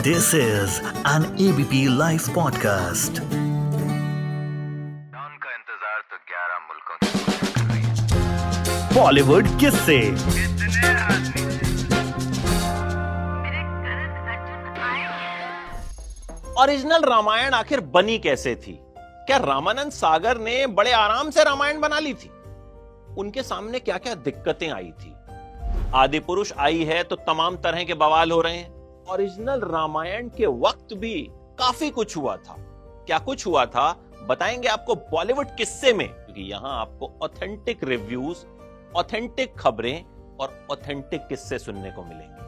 This is an ABP Life podcast. उनका इंतज़ार तो 11 मुल्कों की Bollywood किससे ओरिजिनल रामायण आखिर बनी कैसे थी क्या रामानंद सागर ने बड़े आराम से रामायण बना ली थी उनके सामने क्या क्या दिक्कतें आई थी आदि पुरुष आई है तो तमाम तरह के बवाल हो रहे हैं ओरिजिनल रामायण के वक्त भी काफ़ी कुछ हुआ था। क्या कुछ हुआ था? बताएँगे आपको बॉलीवुड किस्से में, क्योंकि यहाँ आपको ऑथेंटिक रिव्यूज़ ऑथेंटिक खबरें और ऑथेंटिक किस्से सुनने को मिलेंगे।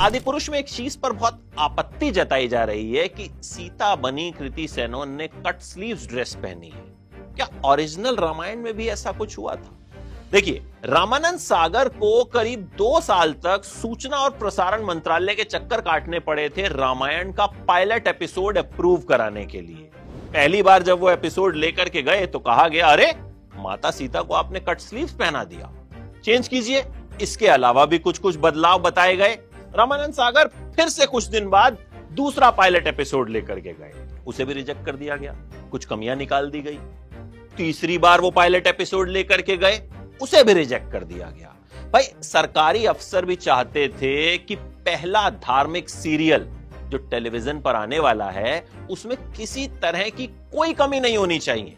आदि पुरुष में एक चीज़ पर बहुत आपत्ति जताई जा रही है कि सीता बनी कृति सेनोन ने कट स्लीव्स ड्रेस पहनी है। क्या ओरिजिनल रामायण में भी ऐसा कुछ हुआ था? देखिए, रामानंद सागर को करीब दो साल तक सूचना और प्रसारण मंत्रालय के चक्कर काटने पड़े थे रामायण का पायलट एपिसोड अप्रूव कराने के लिए। पहली बार जब वो एपिसोड लेकर के गए तो कहा गया, अरे, माता सीता को आपने कट स्लीव पहना दिया। चेंज कीजिए। इसके अलावा भी कुछ कुछ बदलाव बताए गए। रामानंद सागर फिर से कुछ दिन बाद दूसरा पायलट एपिसोड लेकर के गए। उसे भी रिजेक्ट कर दिया गया। कुछ कमियाँ निकाल दी गई। तीसरी बार वो पायलट एपिसोड लेकर के गए, उसे भी रिजेक्ट कर दिया गया। भाई, सरकारी अफसर भी चाहते थे कि पहला धार्मिक सीरियल जो टेलीविज़न पर आने वाला है, उसमें किसी तरह की कोई कमी नहीं होनी चाहिए।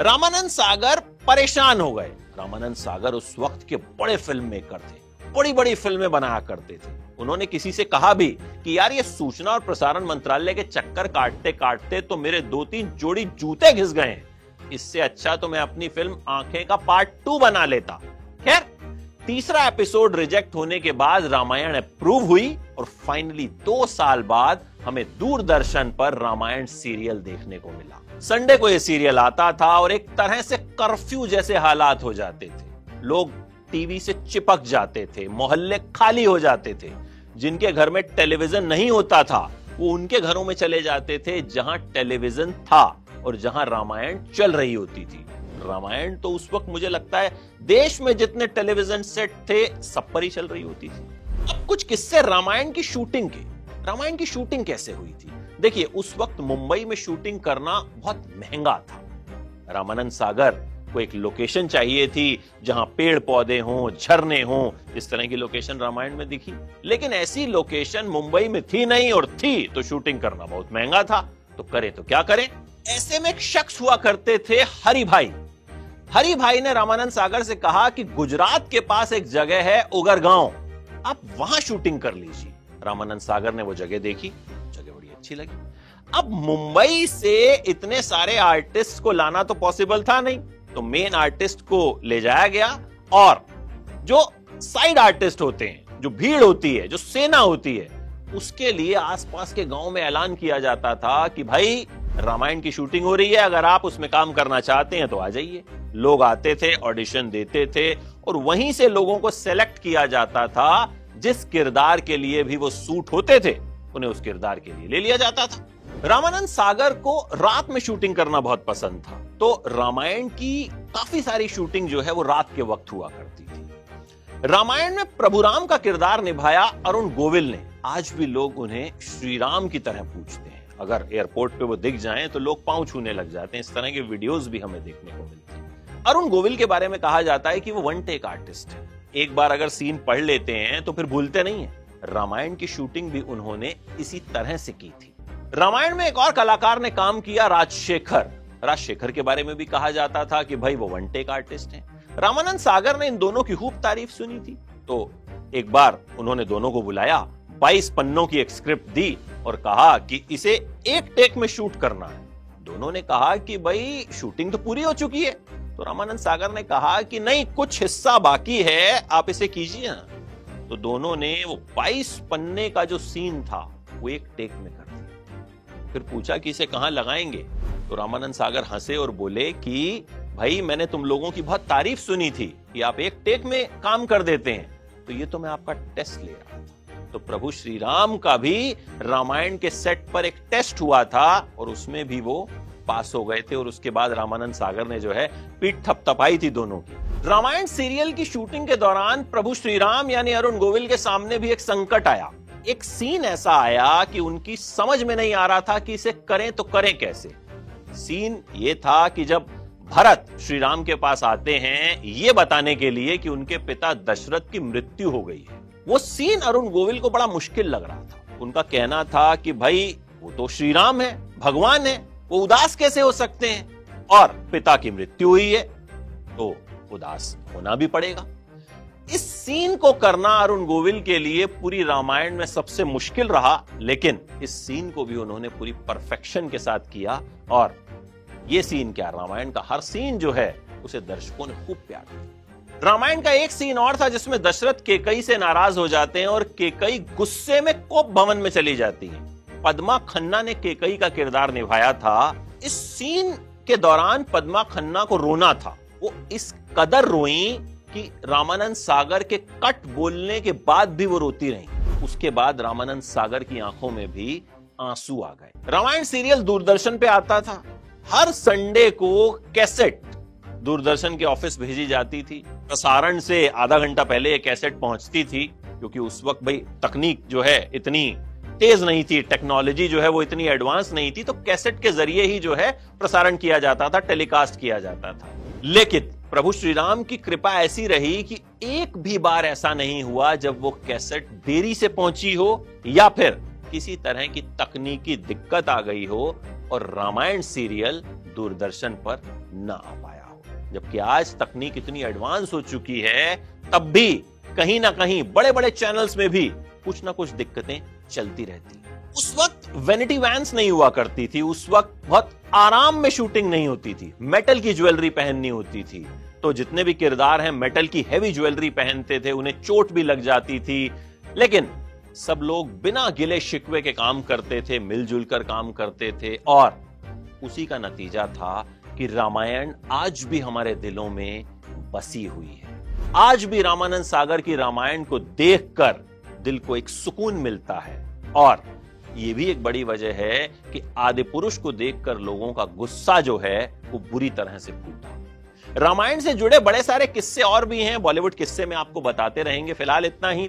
रामानंद सागर परेशान हो गए। रामानंद सागर उस वक्त के बड़े फ़िल्म मेकर थे बड़ी बड़ी फ़िल्में बनाया करते थे। उन्होंने किसी से कहा भी कि यार, ये सूचना और प्रसारण मंत्रालय के चक्कर काटते काटते तो मेरे दो तीन जोड़ी जूते घिस गए हैं। इससे अच्छा तो मैं अपनी फ़िल्म आँखें का पार्ट टू बना लेता। खैर, तीसरा एपिसोड रिजेक्ट होने के बाद रामायण अप्रूव हुई और फाइनली दो साल बाद हमें दूरदर्शन पर रामायण सीरियल देखने को मिला। संडे को यह सीरियल आता था और एक तरह से कर्फ्यू जैसे हालात हो जाते थे। लोग टीवी से चिपक जाते थे, मोहल्ले खाली हो जाते थे। जिनके घर में टेलीविज़न नहीं होता था, वो उनके घरों में चले जाते थे जहाँ टेलीविज़न था। और जहाँ रामायण चल रही होती थी। रामायण तो उस वक्त मुझे लगता है देश में जितने टेलीविज़न सेट थे, सब पर ही चल रही होती थी। अब कुछ किस्से रामायण की शूटिंग के। रामायण की शूटिंग कैसे हुई थी? देखिए, उस वक्त मुंबई में शूटिंग करना बहुत महँगा था। रामानंद सागर को एक लोकेशन चाहिए थी जहाँ पेड़ पौधे हों, झरने हों, इस तरह की लोकेशन रामायण में दिखी। लेकिन ऐसी लोकेशन मुंबई में थी नहीं और थी तो शूटिंग करना बहुत महँगा था। तो करे तो क्या करें? ऐसे में एक शख्स हुआ करते थे हरि भाई। हरि भाई ने रामानंद सागर से कहा कि गुजरात के पास एक जगह है उगर गाँव आप वहाँ शूटिंग कर लीजिए। रामानंद सागर ने वो जगह देखी। जगह बड़ी अच्छी लगी। अब मुंबई से इतने सारे आर्टिस्ट को लाना तो पॉसिबल था नहीं। तो मेन आर्टिस्ट को ले जाया गया और जो साइड आर्टिस्ट होते हैं, जो भीड़ होती है, जो सेना होती है, उसके लिए आसपास के गाँव में ऐलान किया जाता था कि भाई रामायण की शूटिंग हो रही है। अगर आप उसमें काम करना चाहते हैं तो आ जाइए। लोग आते थे ऑडिशन देते थे, और वहीं से लोगों को सेलेक्ट किया जाता था, जिस किरदार के लिए भी वो सूट होते थे, उन्हें उस किरदार के लिए ले लिया जाता था। रामानंद सागर को रात में शूटिंग करना बहुत पसंद था। तो रामायण की काफ़ी सारी शूटिंग जो है, वो रात के वक्त हुआ करती थी। रामायण में प्रभु राम का किरदार निभाया अरुण गोविल ने। आज भी लोग उन्हें श्री राम की तरह पूछते हैं। अगर एयरपोर्ट पे वो दिख जाएँ तो लोग पाँव छूने लग जाते हैं। इस तरह के वीडियोस भी हमें देखने को मिलते हैं। अरुण गोविल के बारे में कहा जाता है कि वो वन टेक आर्टिस्ट है। एक बार अगर सीन पढ़ लेते हैं तो फिर भूलते नहीं है। रामायण की शूटिंग भी उन्होंने इसी तरह से की थी। रामायण में एक और कलाकार ने काम किया, राजशेखर। राजशेखर के बारे में भी कहा जाता था कि भाई, वो वन टेक आर्टिस्ट हैं। रामानंद सागर ने इन दोनों की खूब तारीफ़ सुनी थी। तो एक बार उन्होंने दोनों को बुलाया 22 पन्नों की एक स्क्रिप्ट दी और कहा कि इसे एक टेक में शूट करना है। दोनों ने कहा कि भाई, शूटिंग तो पूरी हो चुकी है। तो रामानंद सागर ने कहा कि नहीं, कुछ हिस्सा बाकी है, आप इसे कीजिए। ना तो दोनों ने वो 22 पन्ने का जो सीन था, वो एक टेक में कर दिया। फिर पूछा कि इसे कहाँ लगाएँगे? तो रामानंद सागर हंसे और बोले कि, भाई, मैंने तुम लोगों की बहुत तारीफ़ सुनी थी कि आप एक टेक में काम कर देते हैं। तो ये तो मैं आपका टेस्ट ले रहा था। तो प्रभु श्री राम का भी रामायण के सेट पर एक टेस्ट हुआ था और उसमें भी वो पास हो गए थे और उसके बाद रामानंद सागर ने जो है पीठ थपथपाई थी दोनों की। रामायण सीरियल की शूटिंग के दौरान प्रभु श्री राम यानी अरुण गोविल के सामने भी एक संकट आया। एक सीन ऐसा आया कि उनकी समझ में नहीं आ रहा था कि इसे करें तो करें कैसे। सीन ये था कि जब भरत श्री राम के पास आते हैं, ये बताने के लिए कि उनके पिता दशरथ की मृत्यु हो गई है। वो सीन अरुण गोविल को बड़ा मुश्किल लग रहा था। उनका कहना था कि भाई, वो तो श्री राम है, भगवान है, वो उदास कैसे हो सकते हैं? और पिता की मृत्यु हुई है तो उदास होना भी पड़ेगा। इस सीन को करना अरुण गोविल के लिए पूरी रामायण में सबसे मुश्किल रहा, लेकिन इस सीन को भी उन्होंने पूरी परफेक्शन के साथ किया, और ये सीन क्या, रामायण का हर सीन जो है, उसे दर्शकों ने खूब प्यार दिया। रामायण का एक सीन और था जिसमें दशरथ केकई से नाराज़ हो जाते हैं और केकई गुस्से में कोप भवन में चली जाती है। पद्मा खन्ना ने केकई का किरदार निभाया था। इस सीन के दौरान पद्मा खन्ना को रोना था। वो इस कदर रोई कि रामानंद सागर के कट बोलने के बाद भी वो रोती रही। उसके बाद रामानंद सागर की आँखों में भी आँसू आ गए। रामायण सीरियल दूरदर्शन पे आता था। हर संडे को कैसेट दूरदर्शन के ऑफ़िस भेजी जाती थी। प्रसारण से आधा घंटा पहले ये कैसेट पहुँचती थी, क्योंकि उस वक्त भाई तकनीक जो है इतनी तेज नहीं थी, टेक्नोलॉजी जो है वो इतनी एडवांस नहीं थी तो कैसेट के ज़रिए ही जो है प्रसारण किया जाता था, टेलीकास्ट किया जाता था। लेकिन प्रभु श्री राम की कृपा ऐसी रही कि एक भी बार ऐसा नहीं हुआ जब वो कैसेट देरी से पहुँची हो, या फिर किसी तरह की तकनीकी दिक्कत आ गई हो और रामायण सीरियल दूरदर्शन पर ना आ पाया जबकि आज तकनीक इतनी एडवांस हो चुकी है, तब भी कहीं ना कहीं बड़े बड़े चैनल्स में भी कुछ ना कुछ दिक्कतें चलती रहती उस वक्त वेनिटी वैंस नहीं हुआ करती थी, उस वक्त बहुत आराम में शूटिंग नहीं होती थी मेटल की ज्वेलरी पहननी होती थी। तो जितने भी किरदार हैं मेटल की हैवी ज्वेलरी पहनते थे, उन्हें चोट भी लग जाती थी। लेकिन सब लोग बिना गिले शिकवे के काम करते थे, मिलजुल कर काम करते थे, और उसी का नतीजा था कि रामायण आज भी हमारे दिलों में बसी हुई है। आज भी रामानंद सागर की रामायण को देखकर दिल को एक सुकून मिलता है। और ये भी एक बड़ी वजह है कि आदि पुरुष को देखकर लोगों का गुस्सा जो है, वो बुरी तरह से फूटा रामायण से जुड़े बड़े सारे किस्से और भी हैं। बॉलीवुड किस्से में आपको बताते रहेंगे। फ़िलहाल इतना ही।